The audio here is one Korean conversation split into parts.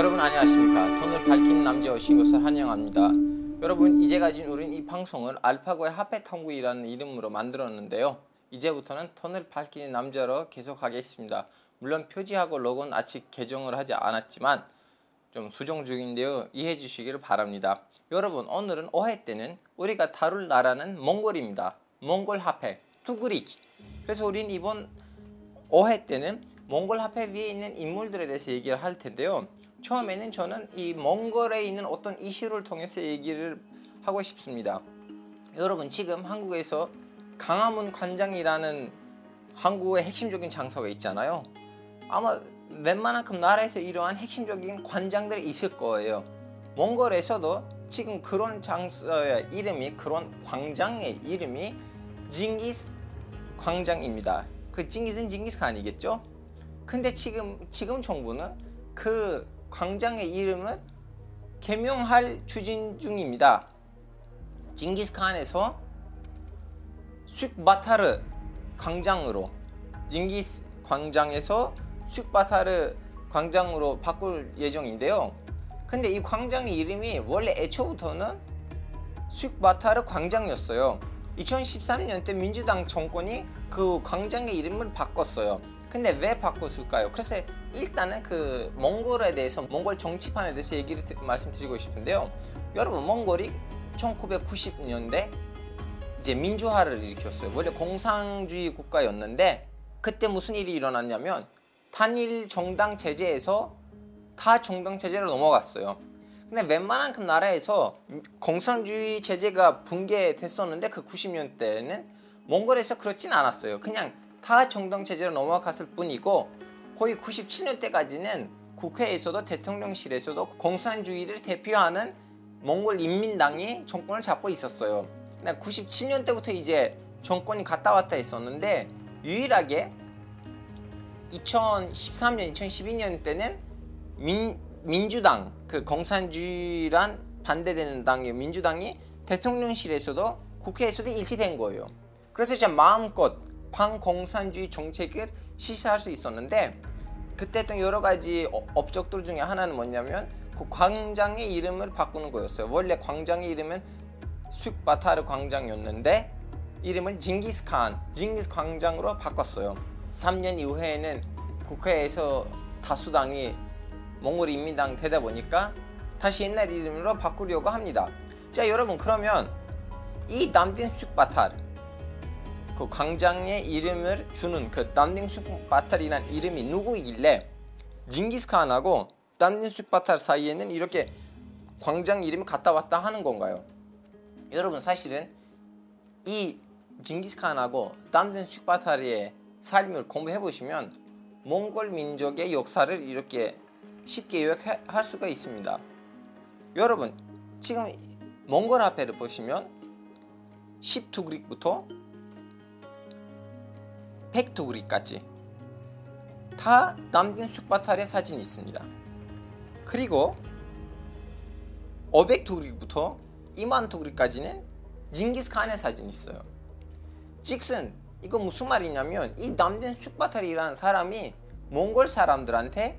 여러분 안녕하십니까? 돈을 밝히는 남자 오신 것을 환영합니다. 여러분 이제까진 우린 이 방송을 알파고의 화폐 탐구이라는 이름으로 만들었는데요. 이제부터는 돈을 밝히는 남자로 계속하겠습니다. 물론 표지하고 로고는 아직 개정을 하지 않았지만 좀 수정 중인데요. 이해해 주시기를 바랍니다. 여러분 오늘은 5회 때는 우리가 다룰 나라는 몽골입니다. 몽골 화폐 투그릭 그래서 우린 이번 5회 때는 몽골 화폐 위에 있는 인물들에 대해서 얘기를 할 텐데요 처음에는 저는 이 몽골에 있는 어떤 이슈를 통해서 얘기를 하고 싶습니다. 여러분 지금 한국에서 강화문 관장이라는 한국의 핵심적인 장소가 있잖아요. 아마 웬만한큼 나라에서 이러한 핵심적인 관장들이 있을 거예요. 몽골에서도 지금 그런 장소의 이름이 그런 광장의 이름이 징기스 광장입니다. 그 징기스는 징기스칸이겠죠? 근데 지금 지금 정부는 그 광장의 이름은 개명할 추진 중입니다. 징기스칸에서 쑥바타르 광장으로 징기스 광장에서 쑥바타르 광장으로 바꿀 예정인데요. 근데 이 광장의 이름이 원래 애초부터는 쑥바타르 광장이었어요. 2013년 때 민주당 정권이 그 광장의 이름을 바꿨어요. 근데 왜 바꿨을까요? 그래서 일단은 그 몽골에 대해서 몽골 정치판에 대해서 얘기를 말씀드리고 싶은데요. 여러분 몽골이 1990년대 이제 민주화를 일으켰어요. 원래 공산주의 국가였는데 그때 무슨 일이 일어났냐면 단일 정당 체제에서 다 정당 체제로 넘어갔어요. 근데 웬만한 나라에서 공산주의 체제가 붕괴됐었는데 그 90년대에는 몽골에서 그렇진 않았어요. 그냥 다 정당 체제로 넘어갔을 뿐이고 거의 97년대까지는 국회에서도 대통령실에서도 공산주의를 대표하는 몽골 인민당이 정권을 잡고 있었어요. 97년대부터 이제 정권이 갔다 왔다 했었는데 유일하게 2013년, 2012년 때는 민, 민주당, 그 공산주의란 반대되는 당의 민주당이 대통령실에서도 국회에서도 일치된 거예요. 그래서 이제 마음껏 반공산주의 정책을 시사할 수 있었는데 그때 했던 여러 가지 어, 업적들 중에 하나는 뭐냐면 그 광장의 이름을 바꾸는 거였어요. 원래 광장의 이름은 쑥바타르 광장이었는데 이름을 징기스칸, 징기스 광장으로 바꿨어요. 3년 이후에는 국회에서 다수당이 몽골 인민당 되다 보니까 다시 옛날 이름으로 바꾸려고 합니다. 자 여러분 그러면 이 남딘 쑥바타르 그 광장의 이름을 주는 그 남닝숙 바탈이란 이름이 누구이길래 징기스칸하고 남닝숙 바탈 사이에는 이렇게 광장 이름이 갔다 왔다 하는 건가요? 여러분 사실은 이 징기스칸하고 남닝숙 바탈의 삶을 공부해 보시면 몽골 민족의 역사를 이렇게 쉽게 요약할 수가 있습니다. 여러분 지금 몽골 화폐를 보시면 10투그릭부터 팩토그리까지 다 남긴 쑥바탈의 사진이 있습니다. 그리고 500토그리부터 2만 토그리까지는 징기스칸의 사진이 있어요. 직슨 이거 무슨 말이냐면 이 남된 쑥바탈이라는 사람이 몽골 사람들한테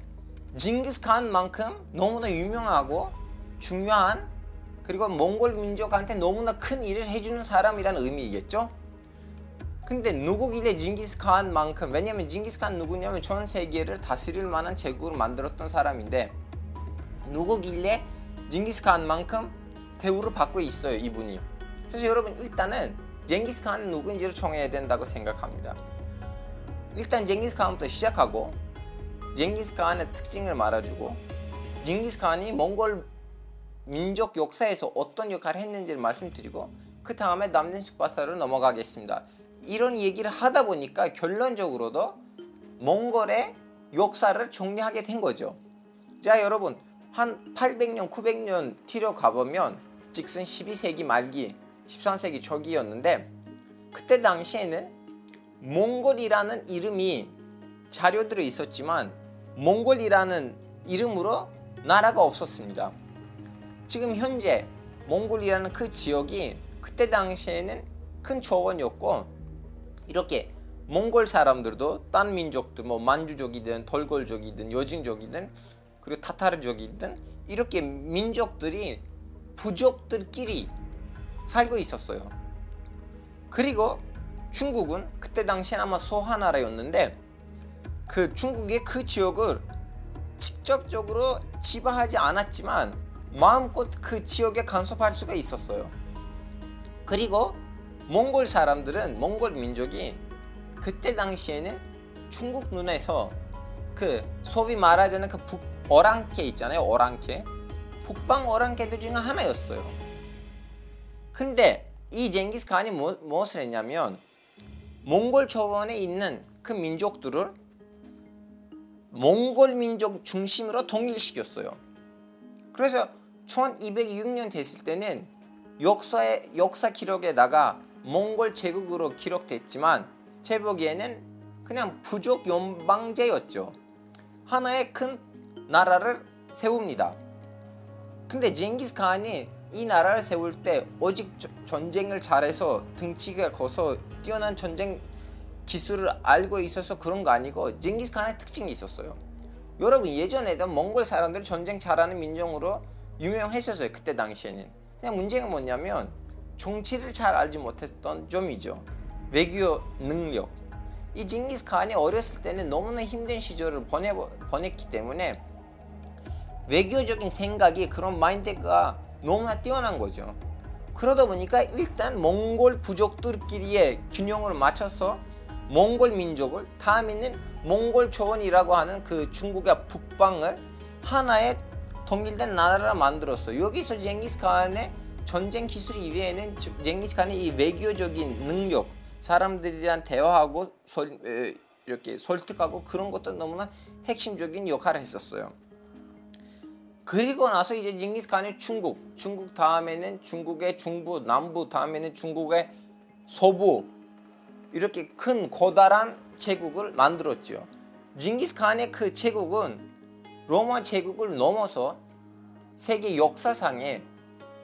징기스칸만큼 너무나 유명하고 중요한 그리고 몽골 민족한테 너무나 큰 일을 해주는 사람이라는 의미이겠죠. 근데 누구길래 징기스칸만큼 왜냐면 징기스칸 누구냐면 전 세계를 다스릴 만한 제국을 만들었던 사람인데 누구길래 징기스칸만큼 대우를 받고 있어요 이분이 그래서 여러분 일단은 징기스칸은 누구인지를 정해야 된다고 생각합니다 일단 징기스칸부터 시작하고 징기스칸의 특징을 말해주고 징기스칸이 몽골 민족 역사에서 어떤 역할을 했는지를 말씀드리고 그 다음에 남진 숙 바사로 넘어가겠습니다. 이런 얘기를 하다 보니까 결론적으로도 몽골의 역사를 정리하게 된 거죠. 자 여러분 한 800년 900년 뒤로 가보면 직선 12세기 말기 13세기 초기였는데 그때 당시에는 몽골이라는 이름이 자료들에 있었지만 몽골이라는 이름으로 나라가 없었습니다. 지금 현재 몽골이라는 그 지역이 그때 당시에는 큰 조원이었고 이렇게 몽골 사람들도 딴 민족들 뭐 만주족이든 덜골족이든 여진족이든 그리고 타타르족이든 이렇게 민족들이 부족들끼리 살고 있었어요. 그리고 중국은 그때 당시엔 아마 소하나라였는데 그 중국의 그 지역을 직접적으로 지배하지 않았지만 마음껏 그 지역에 간섭할 수가 있었어요. 그리고 몽골 사람들은 몽골 민족이 그때 당시에는 중국 눈에서 그 소위 말하자는 그 북, 어랑케 있잖아요. 어랑케. 북방 어랑케들 중에 하나였어요. 근데 이 젠기스 칸이 뭐, 무엇을 했냐면 몽골 초원에 있는 그 민족들을 몽골 민족 중심으로 통일시켰어요. 그래서 1206년 됐을 때는 역사의 역사 기록에다가 몽골 제국으로 기록됐지만 제 보기에는 그냥 부족 연방제였죠. 하나의 큰 나라를 세웁니다. 근데 징기스 칸이 이 나라를 세울 때 오직 전쟁을 잘해서 등치가 커서 뛰어난 전쟁 기술을 알고 있어서 그런 거 아니고 징기스 칸의 특징이 있었어요. 여러분 예전에도 몽골 사람들 전쟁 잘하는 민족으로 유명했었어요. 그때 당시에는. 그냥 문제가 뭐냐면 정치를 잘 알지 못했던 점이죠. 외교 능력. 이 징기스 칸이 어렸을 때는 너무나 힘든 시절을 보내, 보냈기 때문에 외교적인 생각이 그런 마인드가 너무나 뛰어난 거죠. 그러다 보니까 일단 몽골 부족들끼리의 균형을 맞춰서 몽골 민족을 다음에는 몽골 초원이라고 하는 그 중국의 북방을 하나의 통일된 나라를 만들었어. 여기서 쟁기스칸의 전쟁 기술 이외에는 쟁기스칸의 이 외교적인 능력, 사람들이랑 대화하고 설, 이렇게 설득하고 그런 것도 너무나 핵심적인 역할을 했었어요. 그리고 나서 이제 징기스칸이 중국, 중국 다음에는 중국의 중부, 남부 다음에는 중국의 서부 이렇게 큰 거다란 제국을 만들었죠. 징기스칸의 그 제국은 로마 제국을 넘어서 세계 역사상에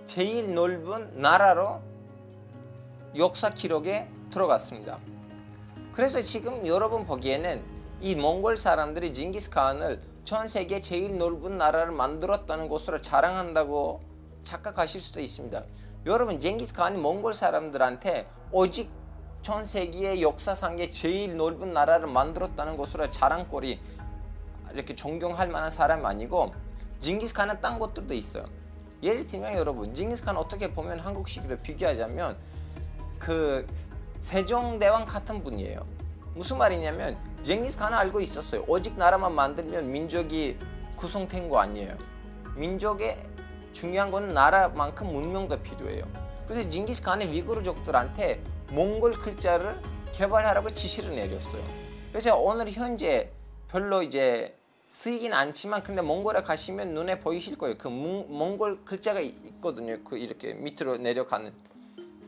제일 넓은 나라로 역사 기록에 들어갔습니다. 그래서 지금 여러분 보기에는 이 몽골 사람들이 징기스칸을 전 세계 제일 넓은 나라를 만들었다는 것으로 자랑한다고 착각하실 수도 있습니다. 여러분 젠기스칸이 몽골 사람들한테 오직 전 세계의 역사상에 제일 넓은 나라를 만들었다는 것으로 자랑거리 이렇게 존경할 만한 사람이 아니고 징기스칸은 딴 것들도 있어요. 예를 들면 여러분 징기스칸 어떻게 보면 한국식으로 비교하자면 그 세종대왕 같은 분이에요. 무슨 말이냐면 쟁기스칸은 알고 있었어요. 오직 나라만 만들면 민족이 구성된 거 아니에요. 민족의 중요한 거는 나라만큼 문명도 필요해요. 그래서 징기스칸이 위구르족들한테 몽골 글자를 개발하라고 지시를 내렸어요. 그래서 오늘 현재 별로 이제 쓰이긴 않지만 근데 몽골에 가시면 눈에 보이실 거예요. 그 몽골 글자가 있거든요. 그 이렇게 밑으로 내려가는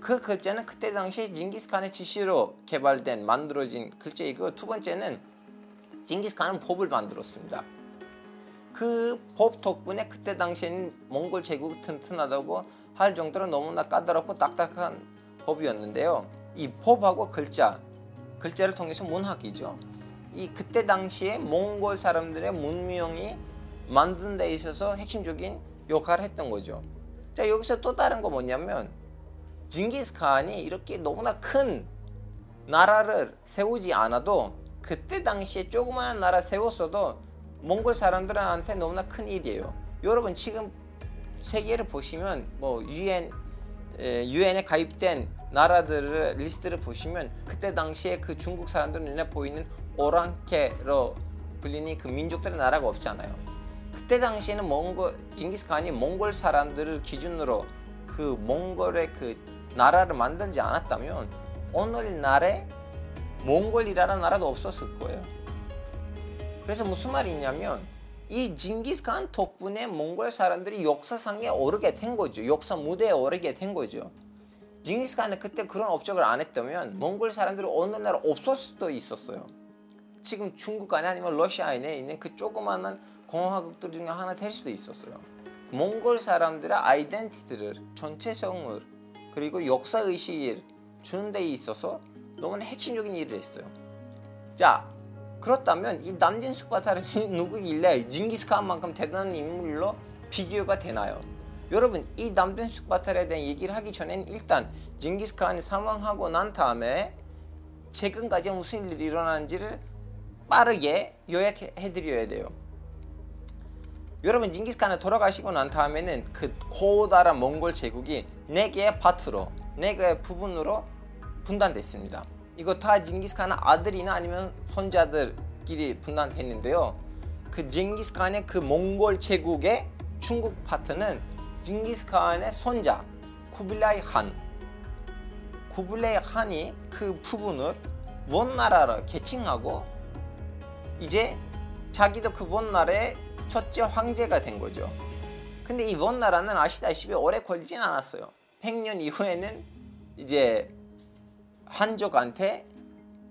그 글자는 그때 당시 징기스칸의 지시로 개발된 만들어진 글자이고 두 번째는 징기스칸은 법을 만들었습니다. 그 법 덕분에 그때 당시에는 몽골 제국이 튼튼하다고 할 정도로 너무나 까다롭고 딱딱한 법이었는데요. 이 법하고 글자, 글자를 통해서 문학이죠. 이 그때 당시에 몽골 사람들의 문명이 만든 데 있어서 핵심적인 역할을 했던 거죠. 자 여기서 또 다른 거 뭐냐면 징기스칸이 이렇게 너무나 큰 나라를 세우지 않아도 그때 당시에 조그마한 나라 세웠어도 몽골 사람들한테 너무나 큰 일이에요. 여러분 지금 세계를 보시면 뭐 유엔 유엔에 가입된 나라들을 리스트를 보시면 그때 당시에 그 중국 사람들 눈에 보이는 오랑캐로 불리는 그 민족들의 나라가 없잖아요. 그때 당시에는 몽골 징기스칸이 몽골 사람들을 기준으로 그 몽골의 그 나라를 만들지 않았다면 오늘날에 몽골이라는 나라도 없었을 거예요. 그래서 무슨 말이냐면 이 징기스칸 덕분에 몽골 사람들이 역사상에 오르게 된 거죠. 역사 무대에 오르게 된 거죠. 징기스칸은 그때 그런 업적을 안 했다면 몽골 사람들이 어느 나라 없을 수도 있었어요. 지금 중국 안에 아니면 러시아에 있는 그 조그마한 공화국들 중에 하나 될 수도 있었어요. 몽골 사람들의 아이덴티티를 전체성을 그리고 역사 의식을 주는 데 있어서 너무나 핵심적인 일을 했어요. 자, 그렇다면 이 남진 스파타르는 누구길래 징기스칸만큼 대단한 인물로 비교가 되나요? 여러분 이 남진 스파타르에 대한 얘기를 하기 전엔 일단 징기스칸이 사망하고 난 다음에 최근까지 무슨 일이 일어났는지를 빠르게 요약해 드려야 돼요. 여러분 징기스칸이 돌아가시고 난 다음에는 그 고다란 몽골 제국이 네 개의 파트로 네 개의 부분으로 분단됐습니다. 이거 다 징기스칸의 아들이나 아니면 손자들끼리 분단됐는데요. 그 징기스칸의 그 몽골 제국의 중국 파트는 징기스칸의 손자 쿠빌라이 한 쿠빌라이 한이 그 부분을 원나라로 개칭하고 이제 자기도 그 원나라의 첫째 황제가 된 거죠. 근데 이 원나라는 아시다시피 오래 걸리진 않았어요. 100년 이후에는 이제 한족한테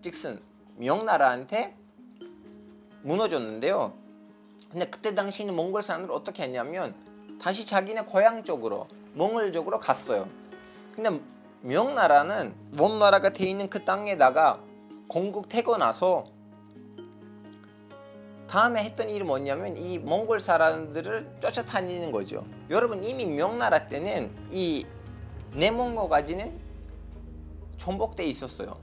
즉슨 명나라한테 무너졌는데요. 근데 그때 당시는 몽골 사람들 어떻게 했냐면 다시 자기네 고향 쪽으로 몽골 쪽으로 갔어요. 근데 명나라는 원나라가 돼 있는 그 땅에다가 건국되고 나서 다음에 했던 일이 뭐냐면 이 몽골 사람들을 쫓아다니는 거죠. 여러분 이미 명나라 때는 이 내몽고까지는 전복돼 있었어요.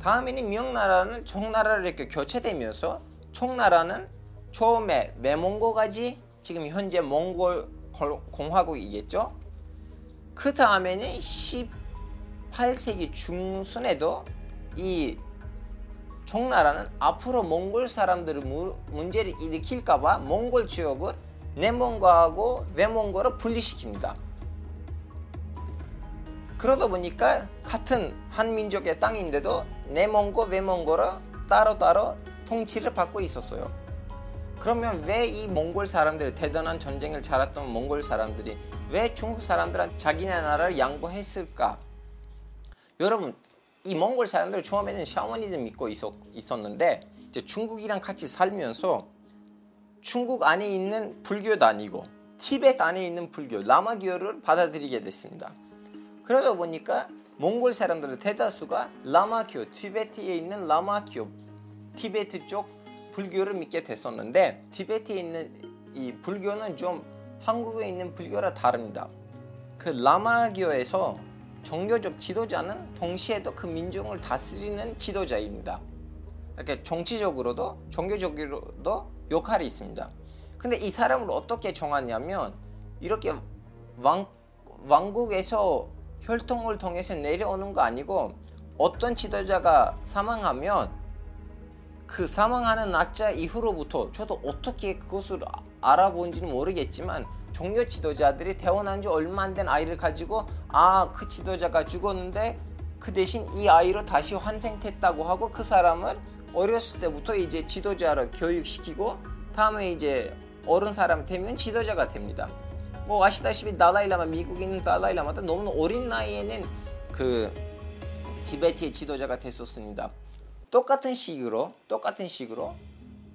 다음에는 명나라는 총나라를 이렇게 교체되면서 총나라는 처음에 매몽고까지 지금 현재 몽골 공화국이겠죠. 그 다음에는 18세기 중순에도 이 총나라는 앞으로 몽골 사람들의 문제를 일으킬까봐 몽골 지역을 내몽고하고 외몽고로 분리시킵니다. 그러다 보니까 같은 한 민족의 땅인데도 내몽고 외몽고로 따로따로 통치를 받고 있었어요. 그러면 왜 이 몽골 사람들이 대단한 전쟁을 잘했던 몽골 사람들이 왜 중국 사람들한테 자기네 나라를 양보했을까? 여러분 이 몽골 사람들 처음에는 샤머니즘 믿고 있었, 있었는데 이제 중국이랑 같이 살면서 중국 안에 있는 불교도 아니고 티베트 안에 있는 불교 라마교를 받아들이게 됐습니다. 그러다 보니까 몽골 사람들의 대다수가 라마교 티베트에 있는 라마교 티베트 쪽 불교를 믿게 됐었는데 티베트에 있는 이 불교는 좀 한국에 있는 불교랑 다릅니다. 그 라마교에서 종교적 지도자는 동시에도 그 민족을 다스리는 지도자입니다. 이렇게 정치적으로도 종교적으로도 역할이 있습니다. 근데 이 사람을 어떻게 정하냐면 이렇게 왕, 왕국에서 혈통을 통해서 내려오는 거 아니고 어떤 지도자가 사망하면 그 사망하는 날짜 이후로부터 저도 어떻게 그것을 알아본지는 모르겠지만 종교 지도자들이 태어난 지 얼마 안 된 아이를 가지고 아 그 지도자가 죽었는데 그 대신 이 아이로 다시 환생됐다고 하고 그 사람을 어렸을 때부터 이제 지도자로 교육시키고 다음에 이제 어른 사람 되면 지도자가 됩니다. 뭐 아시다시피 달라이라마 미국에 있는 달라이라마도 너무 어린 나이에는 그 티베트의 지도자가 됐었습니다. 똑같은 식으로 똑같은 식으로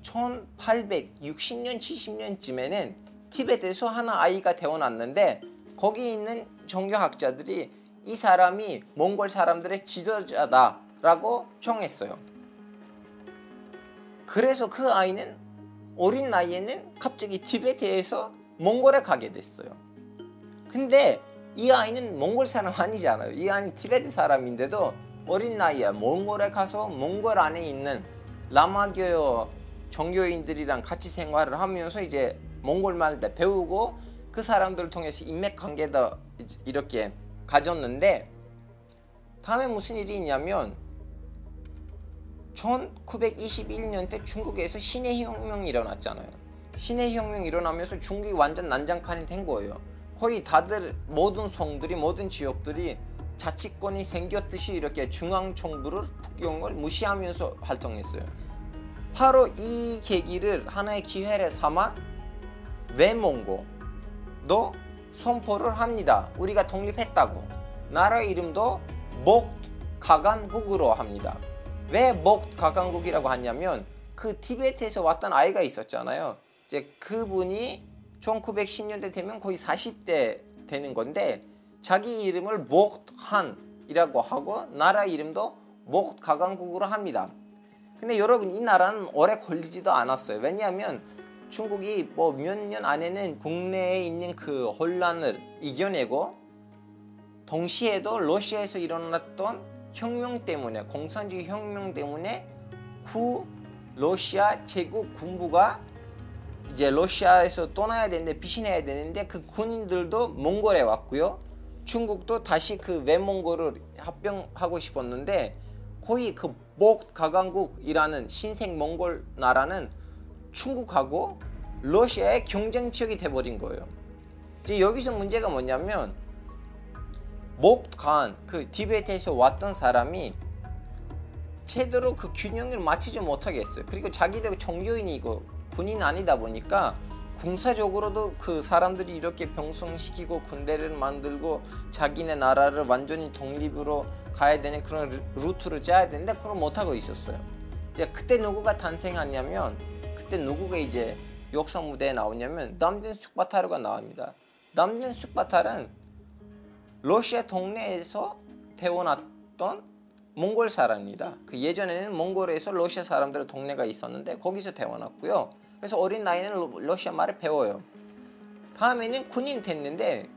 1860년 70년쯤에는 티베트에서 하나 아이가 태어났는데 거기 있는 종교학자들이 이 사람이 몽골 사람들의 지도자다라고 청했어요. 그래서 그 아이는 어린 나이에는 갑자기 티베트에서 몽골에 가게 됐어요. 근데 이 아이는 몽골 사람 아니잖아요. 이 아이는 티베트 사람인데도 어린 나이에 몽골에 가서 몽골 안에 있는 라마교 종교인들이랑 같이 생활을 하면서 이제 몽골말 때 배우고 그 사람들을 통해서 인맥 관계도 이렇게 가졌는데 다음에 무슨 일이 있냐면 1921년 때 중국에서 신의 혁명이 일어났잖아요. 신의 혁명이 일어나면서 중국이 완전 난장판이 된 거예요. 거의 다들 모든 성들이 모든 지역들이 자치권이 생겼듯이 이렇게 중앙 정부를 국경을 무시하면서 활동했어요. 바로 이 계기를 하나의 기회를 삼아 외몽고도 선포를 합니다. 우리가 독립했다고. 나라 이름도 목가간국으로 합니다. 왜 목가간국이라고 하냐면 그 티베트에서 왔던 아이가 있었잖아요. 이제 그분이 1910년대 되면 거의 40대 되는 건데 자기 이름을 목한이라고 하고 나라 이름도 목가강국으로 합니다. 근데 여러분 이 나라는 오래 걸리지도 않았어요. 왜냐하면 중국이 뭐 몇 년 안에는 국내에 있는 그 혼란을 이겨내고 동시에도 러시아에서 일어났던 혁명 때문에 공산주의 혁명 때문에 구 러시아 제국 군부가 이제 러시아에서 떠나야 되는데 피신해야 되는데 그 군인들도 몽골에 왔고요. 중국도 다시 그 외몽골을 합병하고 싶었는데 거의 그 목가강국이라는 신생 몽골 나라는 중국하고 러시아의 경쟁 지역이 돼버린 거예요. 이제 여기서 문제가 뭐냐면 목간 그 티베트에서 왔던 사람이 제대로 그 균형을 맞추지 못하겠어요. 그리고 자기들 종교인이고 군인 아니다 보니까 군사적으로도 그 사람들이 이렇게 병성시키고 군대를 만들고 자기네 나라를 완전히 독립으로 가야 되는 그런 루트를 짜야 되는데 그걸 못하고 있었어요. 이제 그때 누구가 탄생하냐면 그때 누구가 이제 역사 무대에 나오냐면 남든 숙바타르가 나옵니다. 남든 숙바타르는 러시아 동네에서 태어났던 몽골 사람입니다. 그 예전에는 몽골에서 러시아 사람들의 동네가 있었는데 거기서 태어났고요. 그래서 어린 나이에는 러시아 말을 배워요. 다음에는 군인 됐는데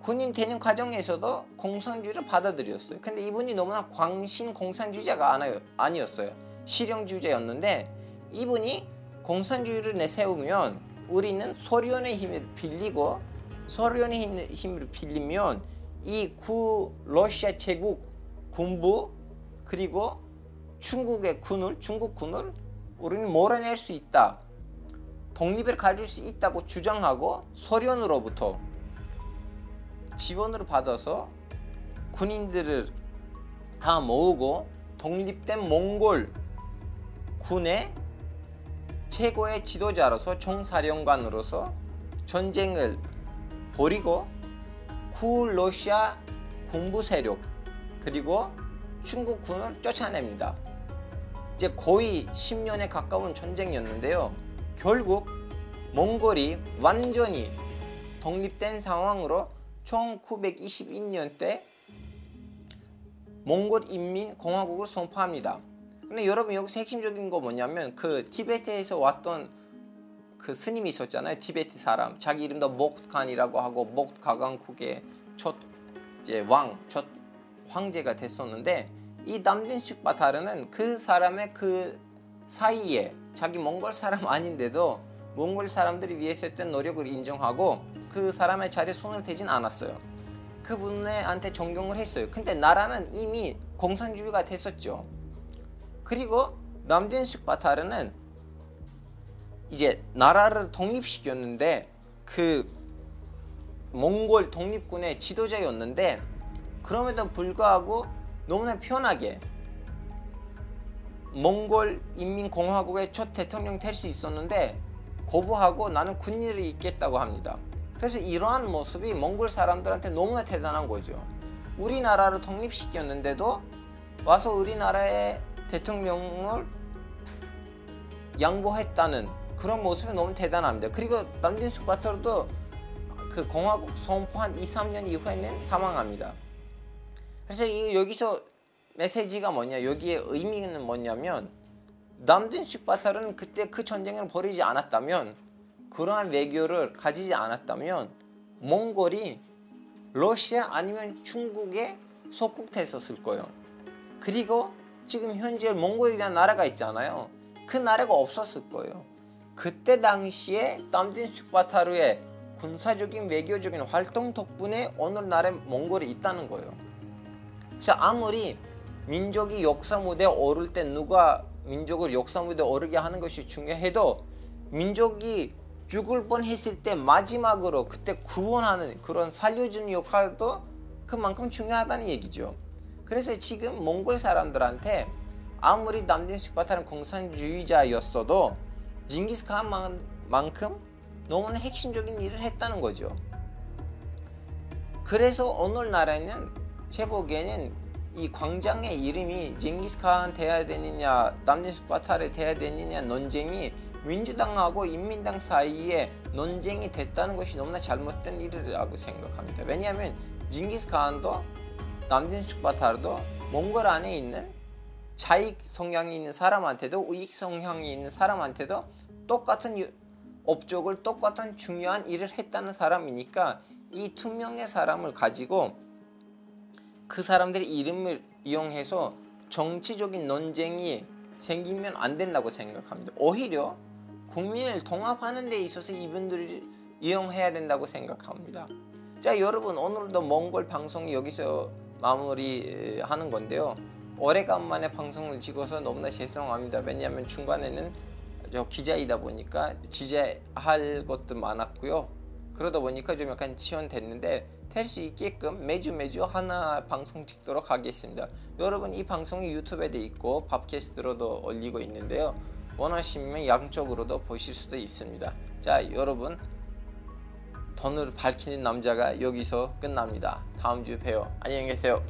군인 되는 과정에서도 공산주의를 받아들였어요. 근데 이분이 너무나 광신 공산주의자가 아니었어요. 실용주의자였는데 이분이 공산주의를 내세우면 우리는 소련의 힘을 빌리고 소련의 힘을 빌리면 이 구 러시아 제국 군부 그리고 중국의 군을 중국 군을 우리는 몰아낼 수 있다. 독립을 가질 수 있다고 주장하고 소련으로부터 지원을 받아서 군인들을 다 모으고 독립된 몽골 군의 최고의 지도자로서 총사령관으로서 전쟁을 벌이고 구러시아 군부 세력 그리고 중국군을 쫓아냅니다. 이제 거의 10년에 가까운 전쟁이었는데요. 결국 몽골이 완전히 독립된 상황으로 1921년 때 몽골 인민공화국을 선포합니다. 근데 여러분 여기서 핵심적인 거 뭐냐면 그 티베트에서 왔던 그 스님이 있었잖아요. 티베트 사람. 자기 이름도 목간이라고 하고 목가강국의 첫 이제 왕, 첫 황제가 됐었는데 이 남진식 바타르는 그 사람의 그 사이에 자기 몽골 사람 아닌데도 몽골 사람들이 위해서 했던 노력을 인정하고 그 사람의 자리에 손을 대진 않았어요. 그분한테 존경을 했어요. 근데 나라는 이미 공산주의가 됐었죠. 그리고 남진숙 바타르는 이제 나라를 독립시켰는데 그 몽골 독립군의 지도자였는데 그럼에도 불구하고 너무나 편하게 몽골 인민공화국의 첫 대통령 될 수 있었는데 거부하고 나는 군인을 잇겠다고 합니다. 그래서 이러한 모습이 몽골 사람들한테 너무나 대단한 거죠. 우리나라를 독립시켰는데도 와서 우리나라의 대통령을 양보했다는 그런 모습이 너무 대단합니다. 그리고 남진숙 바토르도 그 공화국 선포한 2, 3년 이후에는 사망합니다. 그래서 이 여기서 메시지가 뭐냐 여기에 의미는 뭐냐면 남든 슈바타르는 그때 그 전쟁을 벌이지 않았다면 그러한 외교를 가지지 않았다면 몽골이 러시아 아니면 중국에 속국됐었을 거예요. 그리고 지금 현재 몽골이라는 나라가 있잖아요. 그 나라가 없었을 거예요. 그때 당시에 남진 슈바타르의 군사적인 외교적인 활동 덕분에 오늘날의 몽골이 있다는 거예요. 자 아무리 민족이 역사 무대에 오를 때 누가 민족을 역사 무대에 오르게 하는 것이 중요해도 민족이 죽을 뻔했을 때 마지막으로 그때 구원하는 그런 살려주는 역할도 그만큼 중요하다는 얘기죠. 그래서 지금 몽골 사람들한테 아무리 남진 스파타는 공산주의자였어도 징기스칸만큼 너무나 핵심적인 일을 했다는 거죠. 그래서 오늘날에는 제 보기에는 이 광장의 이름이 징기스칸 돼야 되느냐 담딘 수흐바타르 돼야 되느냐 논쟁이 민주당하고 인민당 사이에 논쟁이 됐다는 것이 너무나 잘못된 일이라고 생각합니다. 왜냐하면 징기스칸도 담딘 수흐바타르도 몽골 안에 있는 자익 성향이 있는 사람한테도 우익 성향이 있는 사람한테도 똑같은 유- 업적을 똑같은 중요한 일을 했다는 사람이니까 이두 명의 사람을 가지고 그 사람들의 이름을 이용해서 정치적인 논쟁이 생기면 안 된다고 생각합니다. 오히려 국민을 통합하는 데 있어서 이분들을 이용해야 된다고 생각합니다. 자 여러분 오늘도 몽골 방송 여기서 마무리하는 건데요. 오래간만에 방송을 찍어서 너무나 죄송합니다. 왜냐하면 중간에는 저 기자이다 보니까 지재할 것도 많았고요. 그러다 보니까 좀 약간 지연됐는데 될 수 있게끔 매주 매주 하나 방송 찍도록 하겠습니다. 여러분 이 방송이 유튜브에 돼 있고 팟캐스트로도 올리고 있는데요. 원하시면 양쪽으로도 보실 수도 있습니다. 자 여러분 돈을 밝히는 남자가 여기서 끝납니다. 다음 주에 봬요. 안녕히 계세요.